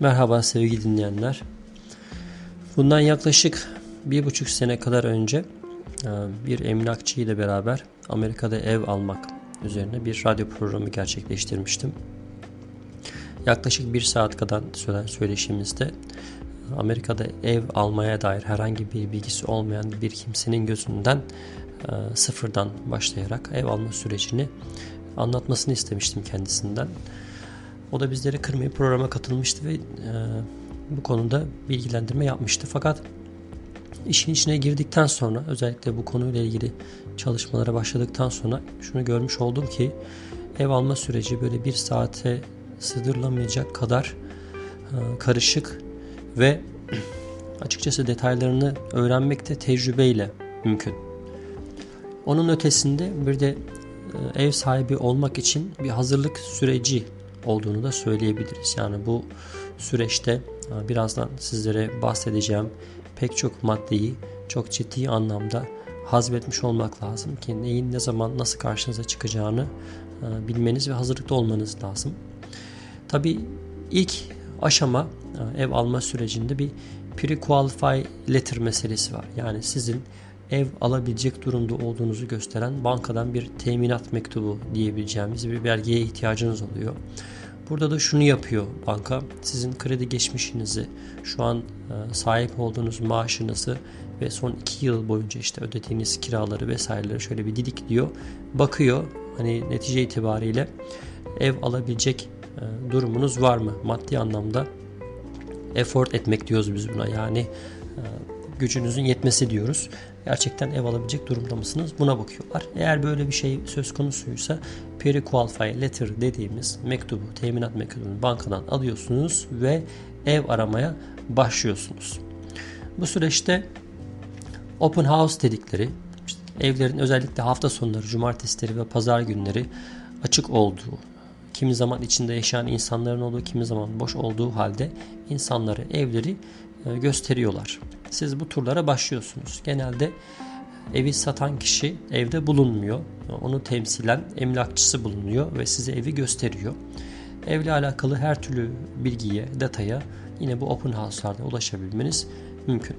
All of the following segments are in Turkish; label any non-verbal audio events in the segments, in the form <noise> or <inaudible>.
Merhaba sevgili dinleyenler. Bundan yaklaşık bir buçuk sene kadar önce e, bir emlakçı ile beraber Amerika'da ev almak üzerine bir radyo programı gerçekleştirmiştim. Yaklaşık bir saat kadar süren söyleşimizde Amerika'da ev almaya dair herhangi bir bilgisi olmayan bir kimsenin gözünden e, sıfırdan başlayarak ev alma sürecini anlatmasını istemiştim kendisinden. O da bizleri kırmayıp programa katılmıştı ve e, bu konuda bilgilendirme yapmıştı. Fakat işin içine girdikten sonra özellikle bu konuyla ilgili çalışmalara başladıktan sonra şunu görmüş oldum ki ev alma süreci böyle bir saate sığdırılamayacak kadar e, karışık ve açıkçası detaylarını öğrenmek de tecrübeyle mümkün. Onun ötesinde bir de e, ev sahibi olmak için bir hazırlık süreci olduğunu da söyleyebiliriz. Yani bu süreçte e, birazdan sizlere bahsedeceğim pek çok maddeyi çok ciddi anlamda hazmetmiş olmak lazım ki neyin ne zaman nasıl karşınıza çıkacağını e, bilmeniz ve hazırlıklı olmanız lazım. Tabi ilk aşama ev alma sürecinde bir pre-qualify letter meselesi var. Yani sizin ev alabilecek durumda olduğunuzu gösteren bankadan bir teminat mektubu diyebileceğimiz bir belgeye ihtiyacınız oluyor. Burada da şunu yapıyor banka. Sizin kredi geçmişinizi, şu an e, sahip olduğunuz maaşınızı ve son 2 yıl boyunca işte ödediğiniz kiraları vesaireleri şöyle bir didik diyor. Bakıyor hani netice itibariyle ev alabilecek e, durumunuz var mı? Maddi anlamda effort etmek diyoruz biz buna. Yani e, gücünüzün yetmesi diyoruz. Gerçekten ev alabilecek durumda mısınız? Buna bakıyorlar. Eğer böyle bir şey söz konusuysa pre-qualify letter dediğimiz mektubu, teminat mektubunu bankadan alıyorsunuz ve ev aramaya başlıyorsunuz. Bu süreçte open house dedikleri işte evlerin özellikle hafta sonları, cumartesileri ve pazar günleri açık olduğu, kimi zaman içinde yaşayan insanların olduğu, kimi zaman boş olduğu halde insanları evleri e, gösteriyorlar. Siz bu turlara başlıyorsunuz. Genelde evi satan kişi evde bulunmuyor. Onu temsilen emlakçısı bulunuyor ve size evi gösteriyor. Evle alakalı her türlü bilgiye, detaya yine bu open house'larda ulaşabilmeniz mümkün.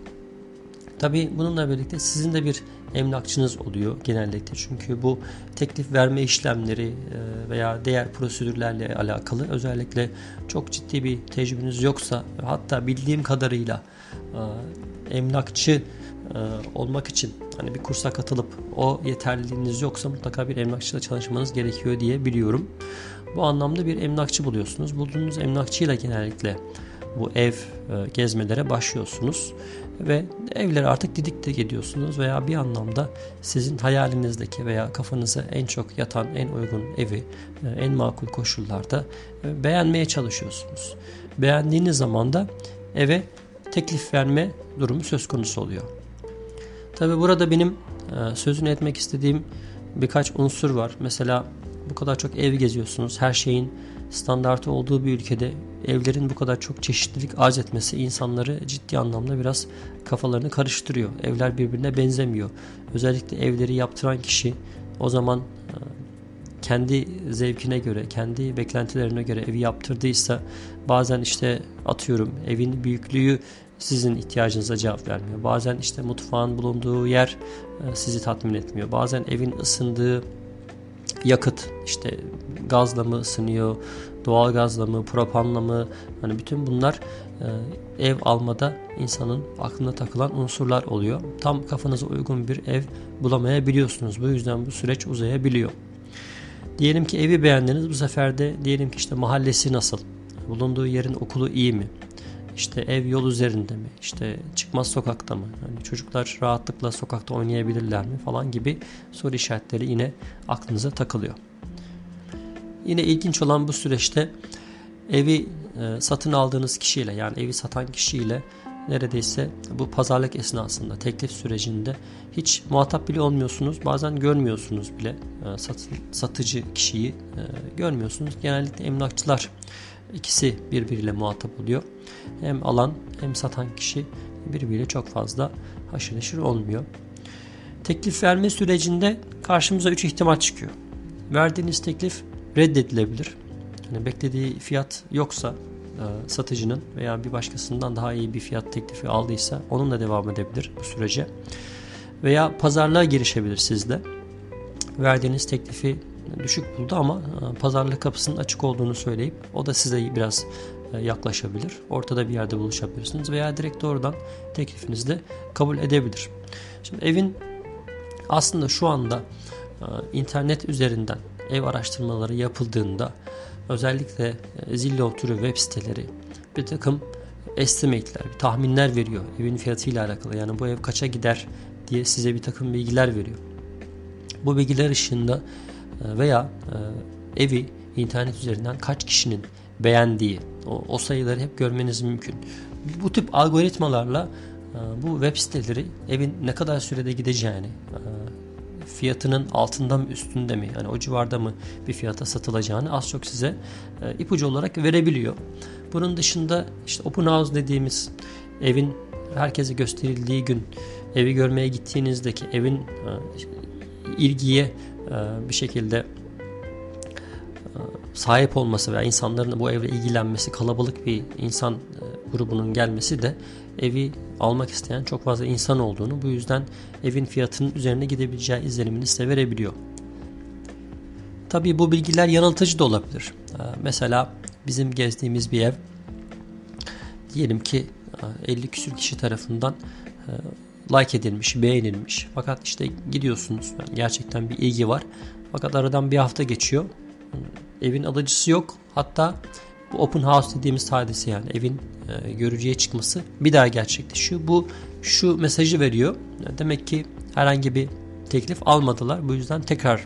Tabi bununla birlikte sizin de bir emlakçınız oluyor genellikle. Çünkü bu teklif verme işlemleri e, veya diğer prosedürlerle alakalı özellikle çok ciddi bir tecrübeniz yoksa hatta bildiğim kadarıyla e, emlakçı e, olmak için hani bir kursa katılıp o yeterliliğiniz yoksa mutlaka bir emlakçıyla çalışmanız gerekiyor diye biliyorum. Bu anlamda bir emlakçı buluyorsunuz. Bulduğunuz emlakçıyla genellikle bu ev gezmelere başlıyorsunuz ve evleri artık didikte ediyorsunuz veya bir anlamda sizin hayalinizdeki veya kafanıza en çok yatan en uygun evi e, en makul koşullarda e, beğenmeye çalışıyorsunuz. Beğendiğiniz zaman da eve teklif verme durumu söz konusu oluyor. Tabi burada benim e, sözünü etmek istediğim birkaç unsur var. Mesela bu kadar çok ev geziyorsunuz. Her şeyin standartı olduğu bir ülkede evlerin bu kadar çok çeşitlilik arz etmesi insanları ciddi anlamda biraz kafalarını karıştırıyor. Evler birbirine benzemiyor. Özellikle evleri yaptıran kişi o zaman e, kendi zevkine göre, kendi beklentilerine göre evi yaptırdıysa bazen işte atıyorum evin büyüklüğü sizin ihtiyacınıza cevap vermiyor. Bazen işte mutfağın bulunduğu yer e, sizi tatmin etmiyor. Bazen evin ısındığı yakıt işte gazla mı ısınıyor, doğal gazla mı, propanla mı hani bütün bunlar e, ev almada insanın aklına takılan unsurlar oluyor. Tam kafanıza uygun bir ev bulamayabiliyorsunuz. Bu yüzden bu süreç uzayabiliyor. Diyelim ki evi beğendiniz bu sefer de diyelim ki işte mahallesi nasıl? Bulunduğu yerin okulu iyi mi? İşte ev yol üzerinde mi? İşte çıkmaz sokakta mı? Hani çocuklar rahatlıkla sokakta oynayabilirler mi falan gibi soru işaretleri yine aklınıza takılıyor. Yine ilginç olan bu süreçte evi e, satın aldığınız kişiyle yani evi satan kişiyle neredeyse bu pazarlık esnasında teklif sürecinde hiç muhatap bile olmuyorsunuz. Bazen görmüyorsunuz bile e, satıcı kişiyi e, görmüyorsunuz. Genellikle emlakçılar ikisi birbiriyle muhatap oluyor. Hem alan hem satan kişi birbiriyle çok fazla haşır neşir olmuyor. Teklif verme sürecinde karşımıza 3 ihtimal çıkıyor. Verdiğiniz teklif reddedilebilir. Yani beklediği fiyat yoksa e, satıcının veya bir başkasından daha iyi bir fiyat teklifi aldıysa onunla devam edebilir bu sürece. Veya pazarlığa girişebilir sizle. Verdiğiniz teklifi düşük buldu ama e, pazarlık kapısının açık olduğunu söyleyip o da size biraz e, yaklaşabilir. Ortada bir yerde buluşabilirsiniz veya direkt doğrudan teklifinizi de kabul edebilir. Şimdi evin aslında şu anda e, internet üzerinden ev araştırmaları yapıldığında özellikle Zillow türü web siteleri bir takım estimate'ler, tahminler veriyor evin fiyatıyla alakalı. Yani bu ev kaça gider diye size bir takım bilgiler veriyor. Bu bilgiler ışığında veya evi internet üzerinden kaç kişinin beğendiği o, o sayıları hep görmeniz mümkün. Bu tip algoritmalarla e, bu web siteleri evin ne kadar sürede gideceğini, e, fiyatının altında mı üstünde mi yani o civarda mı bir fiyata satılacağını az çok size e, ipucu olarak verebiliyor. Bunun dışında işte open house dediğimiz evin herkese gösterildiği gün evi görmeye gittiğinizdeki evin ilgiye bir şekilde sahip olması veya insanların bu evle ilgilenmesi, kalabalık bir insan e, grubunun gelmesi de evi almak isteyen çok fazla insan olduğunu, bu yüzden evin fiyatının üzerine gidebileceği izlenimini size verebiliyor. Tabii bu bilgiler yanıltıcı da olabilir. E, mesela bizim gezdiğimiz bir ev diyelim ki 50 e, küsür kişi tarafından like edilmiş, beğenilmiş. Fakat işte gidiyorsunuz gerçekten bir ilgi var. Fakat aradan bir hafta geçiyor evin alıcısı yok. Hatta bu open house dediğimiz hadise yani evin e, görücüye çıkması bir daha gerçekleşiyor. Bu şu mesajı veriyor. Demek ki herhangi bir teklif almadılar. Bu yüzden tekrar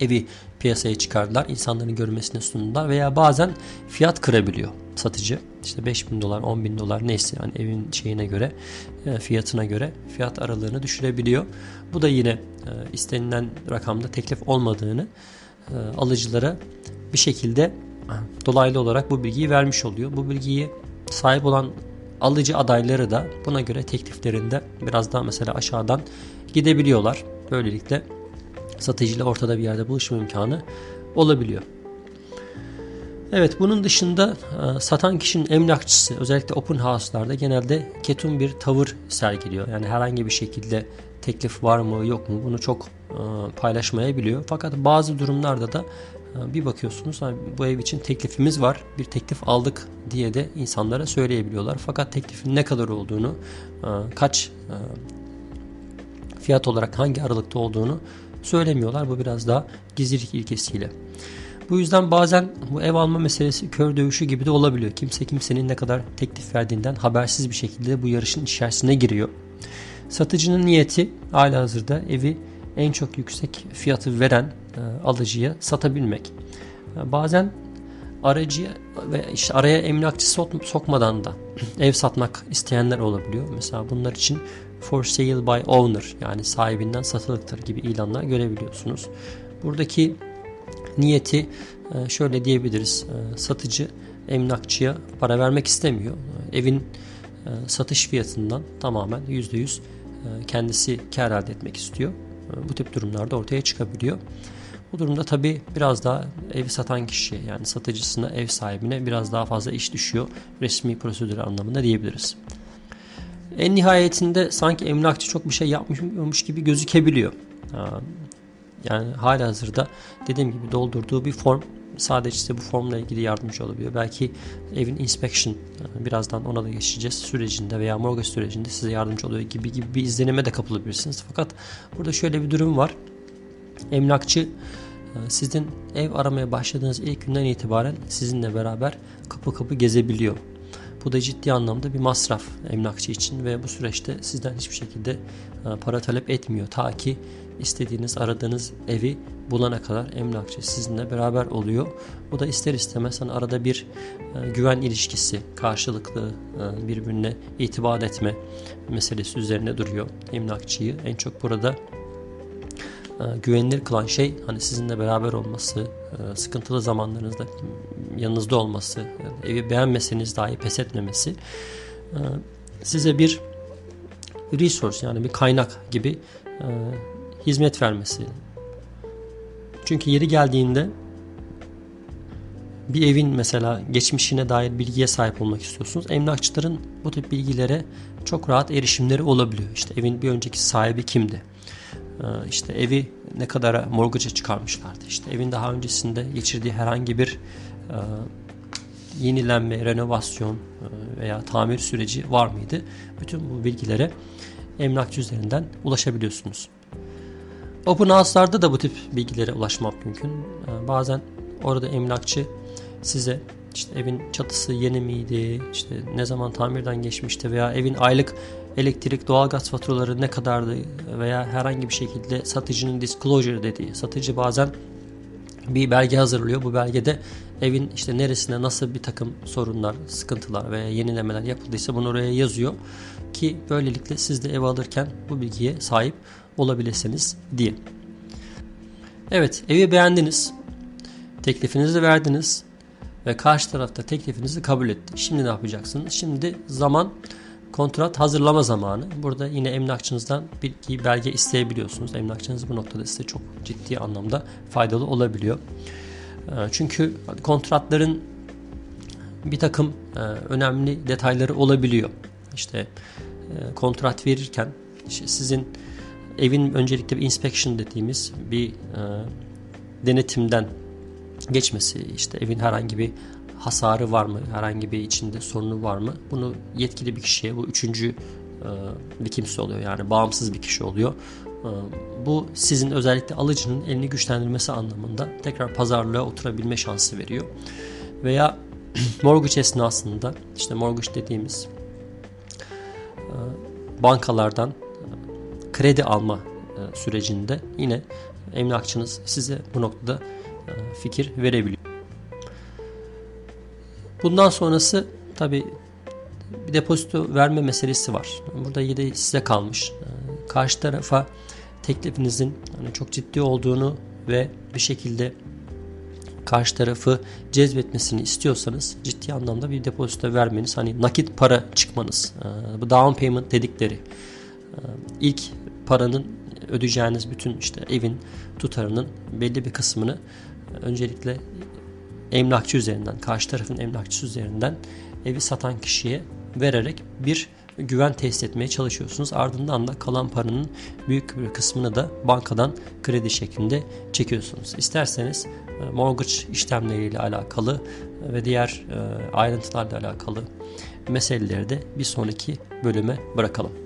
evi piyasaya çıkardılar. İnsanların görmesine sundular veya bazen fiyat kırabiliyor satıcı. İşte 5 bin dolar, 10 bin dolar neyse yani evin şeyine göre, e, fiyatına göre fiyat aralığını düşürebiliyor. Bu da yine e, istenilen rakamda teklif olmadığını alıcılara bir şekilde dolaylı olarak bu bilgiyi vermiş oluyor. Bu bilgiyi sahip olan alıcı adayları da buna göre tekliflerinde biraz daha mesela aşağıdan gidebiliyorlar. Böylelikle satıcıyla ortada bir yerde buluşma imkanı olabiliyor. Evet bunun dışında e, satan kişinin emlakçısı özellikle open house'larda genelde ketum bir tavır sergiliyor. Yani herhangi bir şekilde teklif var mı yok mu bunu çok e, paylaşmayabiliyor. Fakat bazı durumlarda da e, bir bakıyorsunuz bu ev için teklifimiz var bir teklif aldık diye de insanlara söyleyebiliyorlar. Fakat teklifin ne kadar olduğunu e, kaç fiyat olarak hangi aralıkta olduğunu söylemiyorlar. Bu biraz daha gizlilik ilkesiyle. Bu yüzden bazen bu ev alma meselesi kör dövüşü gibi de olabiliyor. Kimse kimsenin ne kadar teklif verdiğinden habersiz bir şekilde bu yarışın içerisine giriyor. Satıcının niyeti hala hazırda evi en çok yüksek fiyatı veren e, alıcıya satabilmek. E, bazen aracı ve işte araya emlakçı sokmadan da ev satmak isteyenler olabiliyor. Mesela bunlar için for sale by owner yani sahibinden satılıktır gibi ilanlar görebiliyorsunuz. Buradaki niyeti e, şöyle diyebiliriz. Satıcı emlakçıya para vermek istemiyor. Evin satış fiyatından tamamen %100 e, kendisi kar elde etmek istiyor. E, bu tip durumlarda ortaya çıkabiliyor. Bu durumda tabi biraz daha evi satan kişiye yani satıcısına ev sahibine biraz daha fazla iş düşüyor resmi prosedür anlamında diyebiliriz. En nihayetinde sanki emlakçı çok bir şey yapmışmış gibi gözükebiliyor. Yani hala hazırda dediğim gibi doldurduğu bir form sadece size bu formla ilgili yardımcı olabiliyor. Belki evin inspection birazdan ona da geçeceğiz sürecinde veya mortgage sürecinde size yardımcı oluyor gibi gibi bir izlenime de kapılabilirsiniz. Fakat burada şöyle bir durum var. Emlakçı e, sizin ev aramaya başladığınız ilk günden itibaren sizinle beraber kapı kapı gezebiliyor. Bu da ciddi anlamda bir masraf emlakçı için ve bu süreçte sizden hiçbir şekilde e, para talep etmiyor. Ta ki istediğiniz, aradığınız evi bulana kadar emlakçı sizinle beraber oluyor. Bu da ister istemez hani arada bir e, güven ilişkisi, karşılıklı e, birbirine itibar etme meselesi üzerine duruyor emlakçıyı. En çok burada güvenilir kılan şey hani sizinle beraber olması, e, sıkıntılı zamanlarınızda yanınızda olması, e, evi beğenmeseniz dahi pes etmemesi e, size bir resource yani bir kaynak gibi e, hizmet vermesi. Çünkü yeri geldiğinde bir evin mesela geçmişine dair bilgiye sahip olmak istiyorsunuz. Emlakçıların bu tip bilgilere çok rahat erişimleri olabiliyor. İşte evin bir önceki sahibi kimdi? Ee, işte evi ne kadara morgaca çıkarmışlardı. İşte evin daha öncesinde geçirdiği herhangi bir e, yenilenme, renovasyon e, veya tamir süreci var mıydı? Bütün bu bilgilere emlakçı üzerinden ulaşabiliyorsunuz. Open House'larda da bu tip bilgilere ulaşmak mümkün. Ee, bazen orada emlakçı size işte evin çatısı yeni miydi, işte ne zaman tamirden geçmişti veya evin aylık elektrik, doğalgaz faturaları ne kadardı veya herhangi bir şekilde satıcının disclosure dediği, satıcı bazen bir belge hazırlıyor. Bu belgede evin işte neresine nasıl bir takım sorunlar, sıkıntılar veya yenilemeler yapıldıysa bunu oraya yazıyor ki böylelikle siz de ev alırken bu bilgiye sahip olabilirsiniz diye. Evet, evi beğendiniz. Teklifinizi verdiniz ve karşı tarafta teklifinizi kabul etti. Şimdi ne yapacaksınız? Şimdi zaman kontrat hazırlama zamanı. Burada yine emlakçınızdan bir belge isteyebiliyorsunuz. Emlakçınız bu noktada size çok ciddi anlamda faydalı olabiliyor. Ee, çünkü kontratların bir takım e, önemli detayları olabiliyor. İşte e, kontrat verirken sizin evin öncelikle bir inspection dediğimiz bir e, denetimden geçmesi, işte evin herhangi bir hasarı var mı, herhangi bir içinde sorunu var mı? Bunu yetkili bir kişiye, bu üçüncü e, bir kimse oluyor yani bağımsız bir kişi oluyor. E, bu sizin özellikle alıcının elini güçlendirmesi anlamında tekrar pazarlığa oturabilme şansı veriyor. Veya <clears throat> mortgage esnasında işte mortgage dediğimiz e, bankalardan kredi alma sürecinde yine emlakçınız size bu noktada fikir verebiliyor. Bundan sonrası tabi bir depozito verme meselesi var. Burada yine size kalmış. Ee, karşı tarafa teklifinizin hani çok ciddi olduğunu ve bir şekilde karşı tarafı cezbetmesini istiyorsanız ciddi anlamda bir depozito vermeniz hani nakit para çıkmanız ee, bu down payment dedikleri ilk paranın ödeyeceğiniz bütün işte evin tutarının belli bir kısmını öncelikle emlakçı üzerinden, karşı tarafın emlakçısı üzerinden evi satan kişiye vererek bir güven tesis etmeye çalışıyorsunuz. Ardından da kalan paranın büyük bir kısmını da bankadan kredi şeklinde çekiyorsunuz. İsterseniz e, mortgage işlemleriyle alakalı ve diğer e, ayrıntılarla alakalı meseleleri de bir sonraki bölüme bırakalım.